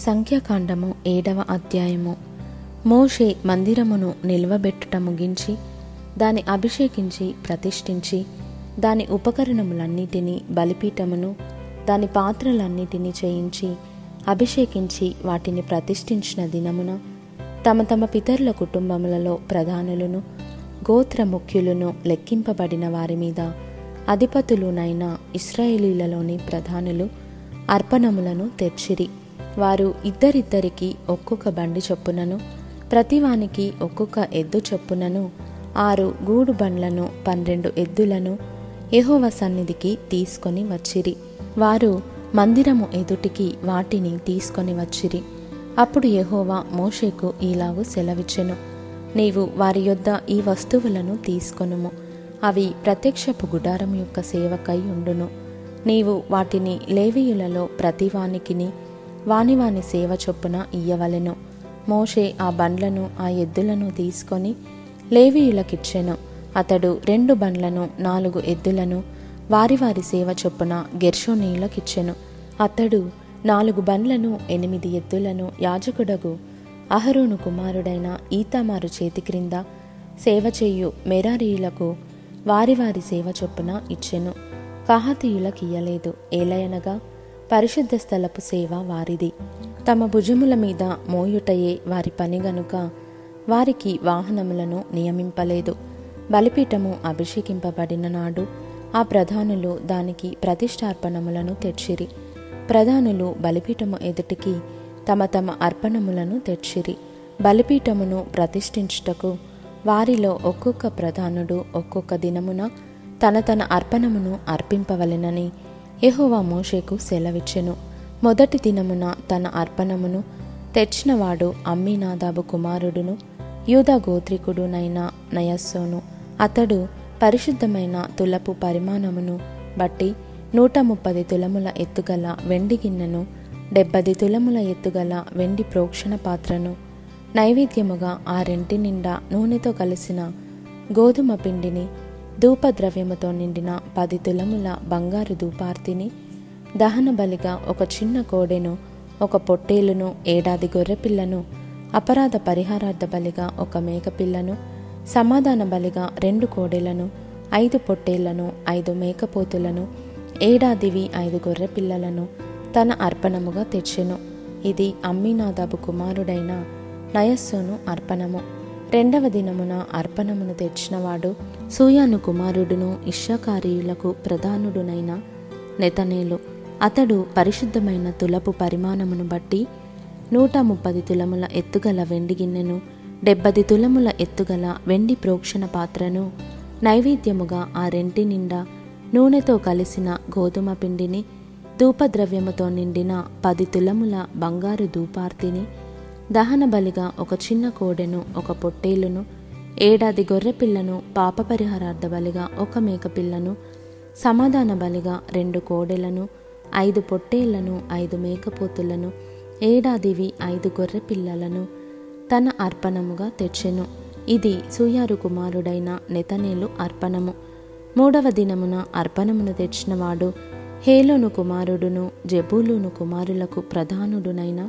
సంఖ్యాకాండము ఏడవ అధ్యాయము. మోషే మందిరమును నిల్వబెట్టుట ముగించి దాని అభిషేకించి ప్రతిష్ఠించి దాని ఉపకరణములన్నిటినీ బలిపీఠమును దాని పాత్రలన్నిటినీ చేయించి అభిషేకించి వాటిని ప్రతిష్ఠించిన దినమున తమ తమ పితరుల కుటుంబములలో ప్రధానులను గోత్ర ముఖ్యులను లెక్కింపబడిన వారి మీద అధిపతులునైన ఇస్రాయేలీలలోని ప్రధానులు అర్పణములను తెచ్చిరి. వారు ఇద్దరిద్దరికి ఒక్కొక్క బండి చొప్పునను ప్రతివానికి ఒక్కొక్క ఎద్దు చొప్పునను ఆరు గూడు బండ్లను పన్నెండు ఎద్దులను యహోవ సన్నిధికి తీసుకొని వచ్చిరి. వారు మందిరము ఎదుటికి వాటిని తీసుకొని వచ్చిరి. అప్పుడు యహోవా మోషేకు ఈలాగు సెలవిచ్చెను. నీవు వారి యొద్ద ఈ వస్తువులను తీసుకొనుము. అవి ప్రత్యక్షపు గుడారం యొక్క సేవకై ఉండును. నీవు వాటిని లేవీయులలో ప్రతివానికిని వాని వాని సేవ చొప్పున ఇయ్యవలెను. మోషే ఆ బండ్లను ఆ ఎద్దులను తీసుకొని లేవీయులకిచ్చెను. అతడు రెండు బండ్లను నాలుగు ఎద్దులను వారి వారి సేవ చొప్పున గెర్షోనీయులకిచ్చెను. అతడు నాలుగు బండ్లను ఎనిమిది ఎద్దులను యాజకుడగు అహరోను కుమారుడైన ఈతమారు చేతి క్రింద సేవ చేయు మెరారీయులకు వారి వారి సేవ చొప్పున ఇచ్చెను. కహాతీయులకియ్యలేదు. ఏలయనగా పరిశుద్ధ స్థలపు సేవ వారిది. తమ భుజముల మీద మోయుటయే వారి పని గనుక వారికి వాహనములను నియమింపలేదు. బలిపీఠము అభిషేకింపబడిన నాడు ఆ ప్రధానులు దానికి ప్రతిష్టార్పణములను తెచ్చిరి. ప్రధానులు బలిపీఠము ఎదుటికి తమ తమ అర్పణములను తెచ్చిరి. బలిపీఠమును ప్రతిష్ఠించుటకు వారిలో ఒక్కొక్క ప్రధానుడు ఒక్కొక్క దినమున తన తన అర్పణమును అర్పింపవలెనని యహోవా మోషేకు సెలవిచ్చెను. మొదటి దినమున తన అర్పణమును తెచ్చినవాడు అమ్మీనాదాబు కుమారుడును యూదా గోత్రికుడునైన నయస్సోను. అతడు పరిశుద్ధమైన తులపు పరిమాణమును బట్టి నూట ముప్పది తులముల ఎత్తుగల వెండి గిన్నెను డెబ్బది తులముల ఎత్తుగల వెండి ప్రోక్షణ పాత్రను నైవేద్యముగా ఆ రెంటి నిండా నూనెతో కలిసిన గోధుమ పిండిని ధూపద్రవ్యముతో నిండిన పది తులముల బంగారు ధూపార్తిని దహన బలిగా ఒక చిన్న కోడెను ఒక పొట్టేలును ఏడాది గొర్రెపిల్లను అపరాధ పరిహారార్థ బలిగా ఒక మేకపిల్లను సమాధాన బలిగా రెండు కోడెలను ఐదు పొట్టేళ్ళను ఐదు మేకపోతులను ఏడాదివి ఐదు గొర్రెపిల్లలను తన అర్పణముగా తెచ్చెను. ఇది అమ్మీనాదాబు కుమారుడైన నయస్సును అర్పణము. రెండవ దినమున అర్పణమును తెచ్చినవాడు సూయాను కుమారుడును ఇష్యకారీయులకు ప్రధానుడునైన నెతనేలు. అతడు పరిశుద్ధమైన తులపు పరిమాణమును బట్టి నూట ముప్పది తులముల ఎత్తుగల వెండి గిన్నెను డెబ్బది తులముల ఎత్తుగల వెండి ప్రోక్షణ పాత్రను నైవేద్యముగా ఆ రెంటి నిండా నూనెతో కలిసిన గోధుమ పిండిని ధూపద్రవ్యముతో నిండిన పది తులముల బంగారు ధూపార్తిని దహన బలిగా ఒక చిన్న కోడెను ఒక పొట్టేలును ఏడాది గొర్రె పిల్లను పాప పరిహారార్థ బలిగా ఒక మేకపిల్లను సమాధాన బలిగా రెండు కోడెలను ఐదు పొట్టేళ్ళను ఐదు మేకపోతులను ఏడాదివి ఐదు గొర్రె పిల్లలను తన అర్పణముగా తెచ్చెను. ఇది సూయారు కుమారుడైన నెతనేలు అర్పణము. మూడవ దినమున అర్పణమును తెచ్చినవాడు హేలోను కుమారుడును జబూలును కుమారులకు ప్రధానుడునైన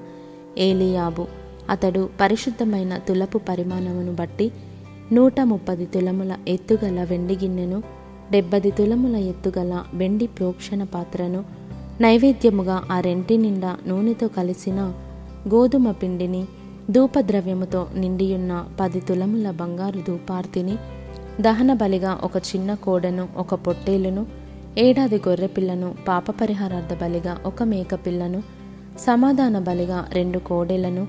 ఏలియాబు. అతడు పరిశుద్ధమైన తులపు పరిమాణమును బట్టి నూట ముప్పది తులముల ఎత్తుగల వెండి గిన్నెను డెబ్బది తులముల ఎత్తుగల వెండి ప్రోక్షణ పాత్రను నైవేద్యముగా ఆ రెంటి నిండా నూనెతో కలిసిన గోధుమ పిండిని ధూపద్రవ్యముతో నిండియున్న పది తులముల బంగారు ధూపార్తిని దహన బలిగా ఒక చిన్న కోడను ఒక పొట్టేలును ఏడాది గొర్రెపిల్లను పాప పరిహారార్థ బలిగా ఒక మేకపిల్లను సమాధాన బలిగా రెండు కోడెలను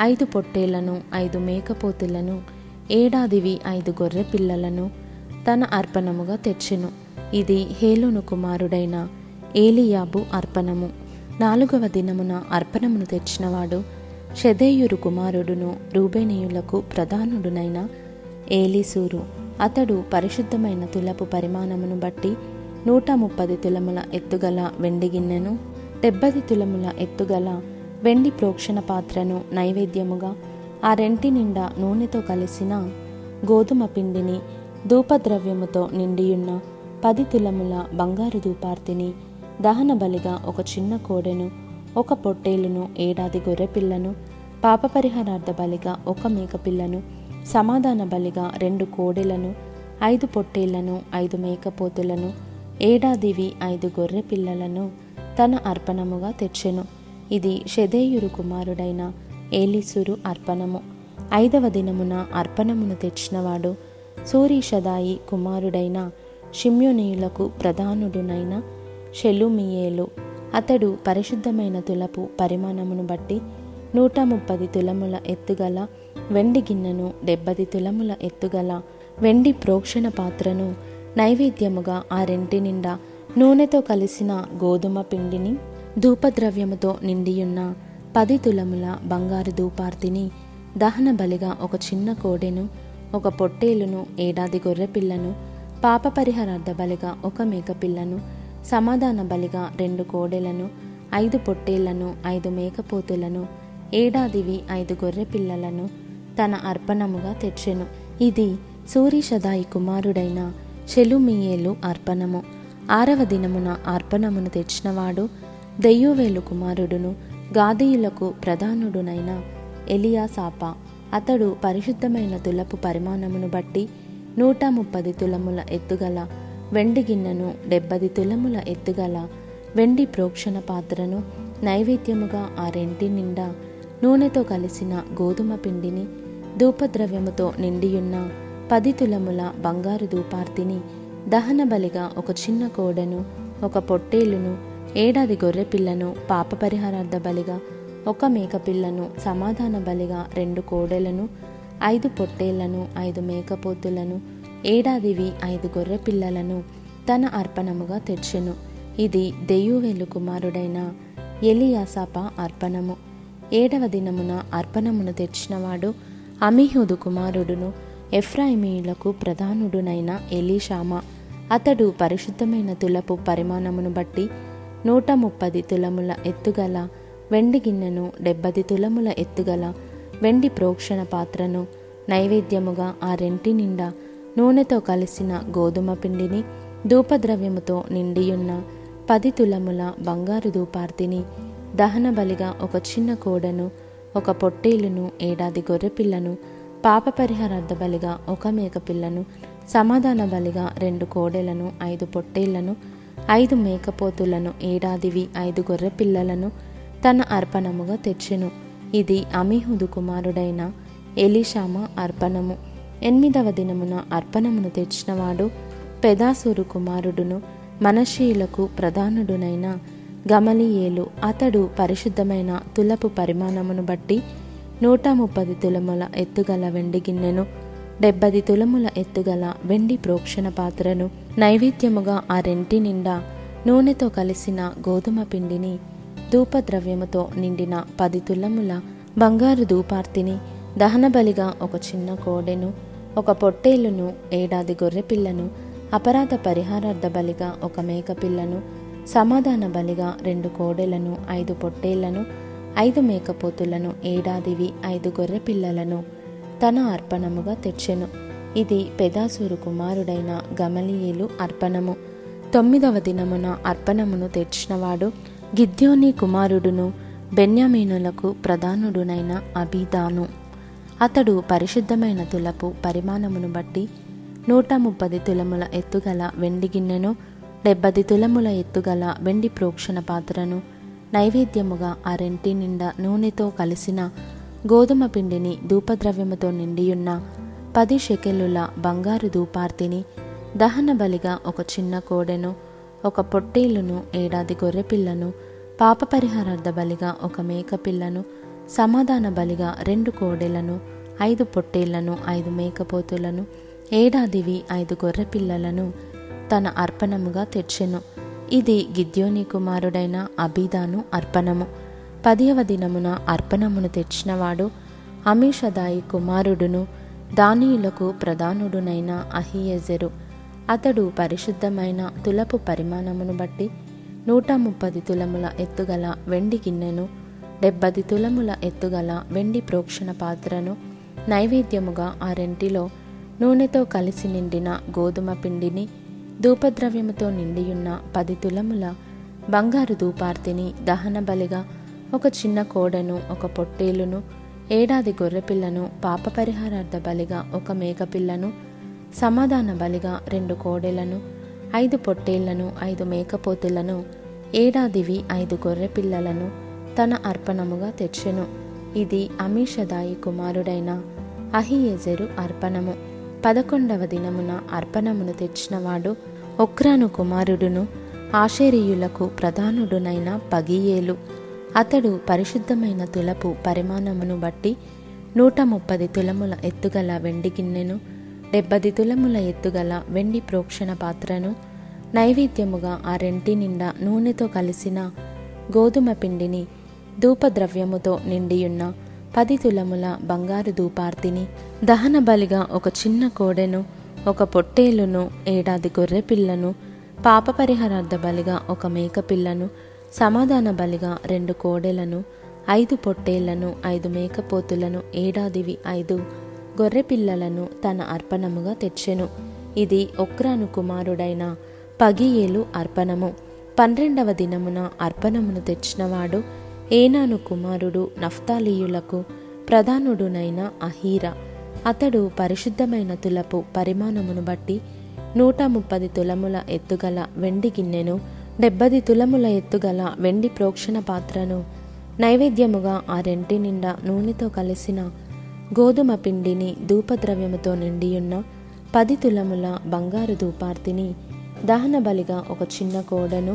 ఐదు పొట్టేళ్ళను ఐదు మేకపోతులను ఏడాదివి ఐదు గొర్రె పిల్లలను తన అర్పణముగా తెచ్చెను. ఇది హేలోను కుమారుడైన ఏలియాబు అర్పణము. నాలుగవ దినమున అర్పణమును తెచ్చినవాడు షెదేయురు కుమారుడును రూబేనీయులకు ప్రధానుడునైన ఏలీసూరు. అతడు పరిశుద్ధమైన తులపు పరిమాణమును బట్టి నూట ముప్పది తులముల ఎత్తుగల వెండి గిన్నెను డెబ్బది తులముల ఎత్తుగల వెండి ప్రోక్షణ పాత్రను నైవేద్యముగా ఆ రెంటి నిండా నూనెతో కలిసిన గోధుమ పిండిని ధూపద్రవ్యముతో నిండియున్న పది తులముల బంగారు ధూపార్తిని దహన బలిగా ఒక చిన్న కోడెను ఒక పొట్టేలును ఏడాది గొర్రెపిల్లను పాపపరిహారార్థ బలిగా ఒక మేకపిల్లను సమాధాన బలిగా రెండు కోడెలను ఐదు పొట్టేళ్ళను ఐదు మేకపోతులను ఏడాదివి ఐదు గొర్రె పిల్లలను తన అర్పణముగా తెచ్చెను. ఇది షెదేయురు కుమారుడైన ఏలిసురు అర్పణము. ఐదవ దినమున అర్పణమును తెచ్చినవాడు సూరీషదాయి కుమారుడైన షిమ్యోనీయులకు ప్రధానుడునైన షెలుమియేలు. అతడు పరిశుద్ధమైన తులపు పరిమాణమును బట్టి నూట ముప్పది తులముల ఎత్తుగల వెండి గిన్నెను డెబ్బది తులముల ఎత్తుగల వెండి ప్రోక్షణ పాత్రను నైవేద్యముగా ఆ రెంటి నిండా నూనెతో కలిసిన గోధుమ పిండిని ధూపద్రవ్యముతో నిండియున్న పది తులముల బంగారు ధూపార్తిని దహన బలిగా ఒక చిన్న కోడెను ఒక పొట్టేలును ఏడాది గొర్రెపిల్లను పాప పరిహారార్థ బలిగా ఒక మేకపిల్లను సమాధాన బలిగా రెండు కోడెలను ఐదు పొట్టేళ్ళను ఐదు మేకపోతులను ఏడాదివి ఐదు గొర్రె పిల్లలను తన అర్పణముగా తెచ్చెను. ఇది సూరిషదాయి కుమారుడైన షెలుమియేలు అర్పణము. ఆరవ దినమున అర్పణమును తెచ్చినవాడు దెయ్యోవేలు కుమారుడును గాదీయులకు ప్రధానుడునైన ఎలియాసాపా. అతడు పరిశుద్ధమైన తులపు పరిమాణమును బట్టి నూట ముప్పది తులముల ఎత్తుగల వెండి గిన్నెను డెబ్బది తులముల ఎత్తుగల వెండి ప్రోక్షణ పాత్రను నైవేద్యముగా ఆ రెంటి నిండా నూనెతో కలిసిన గోధుమ పిండిని ధూపద్రవ్యముతో నిండియున్న పది తులముల బంగారు ధూపార్తిని దహన బలిగా ఒక చిన్న కోడను ఒక పొట్టేలును ఏడాది గొర్రె పిల్లను పాప పరిహారార్థ బలిగా ఒక మేకపిల్లను సమాధాన బలిగా రెండు కోడెలను ఐదు పొట్టేళ్ళను ఐదు మేకపోతులను ఏడాదివి ఐదు గొర్రె పిల్లలను తన అర్పణముగా తెచ్చెను. ఇది దెయ్యువేలు కుమారుడైన ఎలియాసాప అర్పణము. ఏడవ దినమున అర్పణమును తెచ్చినవాడు అమిహుదు కుమారుడును ఎఫ్రాయిమీయులకు ప్రధానుడునైన ఎలీషామా. అతడు పరిశుద్ధమైన తులపు పరిమాణమును బట్టి నూట ముప్పది తులముల ఎత్తుగల వెండి గిన్నెను డెబ్బది తులముల ఎత్తుగల వెండి ప్రోక్షణ పాత్రను నైవేద్యముగా ఆ రెంటి నిండా నూనెతో కలిసిన గోధుమ పిండిని ధూపద్రవ్యముతో నిండియున్న పది తులముల బంగారు ధూపార్తిని దహన బలిగా ఒక చిన్న కోడను ఒక పొట్టేలును ఏడాది గొర్రెపిల్లను పాప పరిహారార్థ బలిగా ఒక మేకపిల్లను సమాధాన బలిగా రెండు కోడెలను ఐదు పొట్టేళ్ళను ఐదు మేకపోతులను ఏడాదివి ఐదు గొర్రె పిల్లలను తన అర్పణముగా తెచ్చెను. ఇది అమిహుదు కుమారుడైన ఎలిషామ అర్పణము. ఎనిమిదవ దినమున అర్పణమును తెచ్చినవాడు పెదాసూరు కుమారుడును మనషీయులకు ప్రధానుడునైన గమలియేలు. అతడు పరిశుద్ధమైన తులపు పరిమాణమును బట్టి నూట ముప్పది తులముల ఎత్తుగల వెండి గిన్నెను డెబ్బది తులముల ఎత్తుగల వెండి ప్రోక్షణ పాత్రను నైవేద్యముగా ఆ రెంటి నిండా నూనెతో కలిసిన గోధుమ పిండిని ధూపద్రవ్యముతో నిండిన పది తులముల బంగారు ధూపార్తిని దహనబలిగా ఒక చిన్న కోడెను ఒక పొట్టేలును ఏడాది గొర్రెపిల్లను అపరాధ పరిహారార్థ బలిగా ఒక మేకపిల్లను సమాధాన బలిగా రెండు కోడెలను ఐదు పొట్టేళ్ళను ఐదు మేకపోతులను ఏడాదివి ఐదు గొర్రె పిల్లలను తన అర్పణముగా తెచ్చెను. ఇది పెదాసూరు కుమారుడైన గమలియేలు అర్పణము. తొమ్మిదవ దినమున అర్పణమును తెచ్చినవాడు గిద్యోని కుమారుడును బెన్యామీనులకు ప్రధానుడునైన అబీదాను. అతడు పరిశుద్ధమైన తులపు పరిమాణమును బట్టి నూట ముప్పది తులముల ఎత్తుగల వెండి గిన్నెను డెబ్బది తులముల ఎత్తుగల వెండి ప్రోక్షణ పాత్రను నైవేద్యముగా ఆ రెంటి నిండా నూనెతో కలిసిన గోధుమ పిండిని ధూపద్రవ్యముతో నిండియున్న పది షెకెలుల బంగారు ధూపార్తిని దహన బలిగా ఒక చిన్న కోడెను ఒక పొట్టేలును ఏడాది గొర్రెపిల్లను పాప పరిహారార్థ బలిగా ఒక మేకపిల్లను సమాధాన బలిగా రెండు కోడెలను ఐదు పొట్టేళ్ళను ఐదు మేకపోతులను ఏడాదివి ఐదు గొర్రెపిల్లలను తన అర్పణముగా తెచ్చెను. ఇది గిద్యోని కుమారుడైన అబీదాను అర్పణము. పదియవ దినమున అర్పణమును తెచ్చినవాడు అమీషదాయి కుమారుడును దానియులకు ప్రధానుడునైన అహియెజెరు. అతడు పరిశుద్ధమైన తులపు పరిమాణమును బట్టి నూట ముప్పది తులముల ఎత్తుగల వెండి గిన్నెను డెబ్బది తులముల ఎత్తుగల వెండి ప్రోక్షణ పాత్రను నైవేద్యముగా ఆ రెంటిలో నూనెతో కలిసి నిండిన గోధుమ పిండిని ధూపద్రవ్యముతో నిండియున్న పది తులముల బంగారు ధూపార్తిని దహన బలిగా ఒక చిన్న కోడను ఒక పొట్టేలును ఏడాది గొర్రెపిల్లను పాప పరిహారార్థ బలిగా ఒక మేకపిల్లను సమాధాన బలిగా రెండు కోడెలను ఐదు పొట్టేళ్ళను ఐదు మేకపోతులను ఏడాదివి ఐదు గొర్రెపిల్లలను తన అర్పణముగా తెచ్చెను. ఇది అమీషదాయి కుమారుడైన అహియెజెరు అర్పణము. పదకొండవ దినమున అర్పణమును తెచ్చినవాడు ఒక్రాను కుమారుడును ఆశేరీయులకు ప్రధానుడునైన పగియేలు. అతడు పరిశుద్ధమైన తులపు పరిమాణమును బట్టి నూట ముప్పది తులముల ఎత్తుగల వెండి గిన్నెను డెబ్బది తులముల ఎత్తుగల వెండి ప్రోక్షణ పాత్రను నైవేద్యముగా ఆ రెంటి నిండా నూనెతో కలిసిన గోధుమ పిండిని ధూపద్రవ్యముతో నిండియున్న పది తులముల బంగారు ధూపార్తిని దహన బలిగా ఒక చిన్న కోడెను ఒక పొట్టేలును ఏడాది గొర్రె పిల్లను పాప పరిహారార్థ బలిగా ఒక మేకపిల్లను పిల్లను సమాధాన బలిగా రెండు కోడెలను ఐదు పొట్టేళ్ళను ఐదు మేకపోతులను ఏడాదివి ఐదు గొర్రె పిల్లలను తన అర్పణముగా తెచ్చెను. ఇది ఒక్రాను కుమారుడైన పగియేలు అర్పణము. పన్నెండవ దినమున అర్పణమును తెచ్చినవాడు ఏనాను కుమారుడు నఫ్తాలీయులకు ప్రధానుడునైన అహీరా. అతడు పరిశుద్ధమైన తులపు పరిమాణమును బట్టి నూట ముప్పది తులముల ఎత్తుగల వెండి గిన్నెను డెబ్బది తులముల ఎత్తుగల వెండి ప్రోక్షణ పాత్రను నైవేద్యముగా ఆ రెంటి నిండా నూనెతో కలిసిన గోధుమ పిండిని ధూపద్రవ్యముతో నిండియున్న పది తులముల బంగారు ధూపార్తిని దహన బలిగా ఒక చిన్న కోడను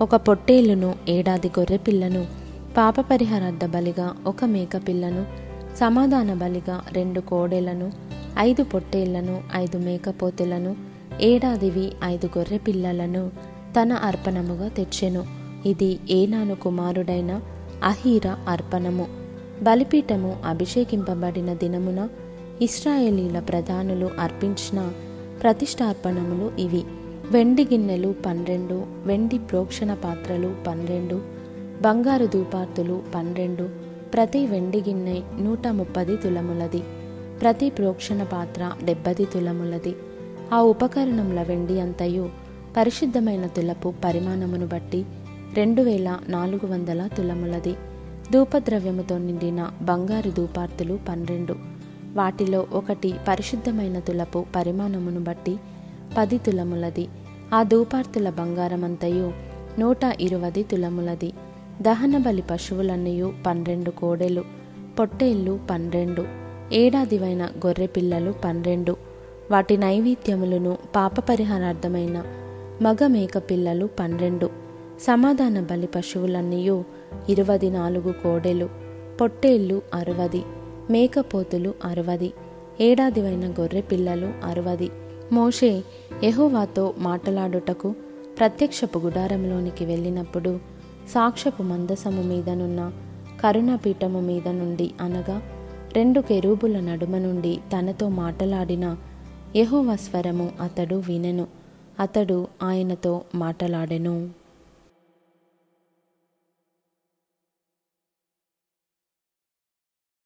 ఒక పొట్టేలును ఏడాది గొర్రె పిల్లను పాప పరిహారార్థ బలిగా ఒక మేక పిల్లను సమాధాన బలిగా రెండు కోడెలను ఐదు పొట్టేళ్ళను ఐదు మేకపోతులను ఏడాదివి ఐదు గొర్రె పిల్లలను తన అర్పణముగా తెచ్చెను. ఇది ఏనాను కుమారుడైన అహీర అర్పణము. బలిపీఠము అభిషేకింపబడిన దినమున ఇస్రాయేలీల ప్రధానులు అర్పించిన ప్రతిష్టార్పణములు ఇవి. వెండి గిన్నెలు పన్నెండు వెండి ప్రోక్షణ పాత్రలు పన్నెండు బంగారు ధూపార్తులు పన్నెండు ప్రతి వెండి గిన్నె నూట ముప్పది తులములది ప్రతి ప్రోక్షణ పాత్ర డెబ్బది తులములది. ఆ ఉపకరణముల వెండి అంతయు పరిశుద్ధమైన తులపు పరిమాణమును బట్టి రెండు వేల నాలుగు వందల తులములది. ధూపద్రవ్యముతో నిండిన బంగారు ధూపార్తులు పన్నెండు. వాటిలో ఒకటి పరిశుద్ధమైన తులపు పరిమాణమును బట్టి పది తులములది. ఆ ధూపార్తుల బంగారమంతయు నూట ఇరువది తులములది. దహన బలి పశువులన్నయు పన్నెండు కోడెలు పొట్టేళ్ళు పన్నెండు. ఏడాదివైన గొర్రె పిల్లలు పన్నెండు. వాటి నైవేద్యములను పాప పరిహారార్థమైన మగ మేక పిల్లలు పన్నెండు. సమాధాన బలి పశువులన్నీయు ఇరవది నాలుగు కోడెలు పొట్టేళ్ళు అరవది మేకపోతులు అరవది ఏడాదివైన గొర్రె పిల్లలు అరవది. మోషే యహోవాతో మాటలాడుటకు ప్రత్యక్షపు గుడారంలోనికి వెళ్ళినప్పుడు సాక్ష్యపు మందసము మీదనున్న కరుణపీఠము మీద నుండి అనగా రెండు కెరూబుల నడుమ నుండి తనతో మాటలాడిన యెహోవా స్వరము అతడు వినెను. అతడు ఆయనతో మాటలాడెను.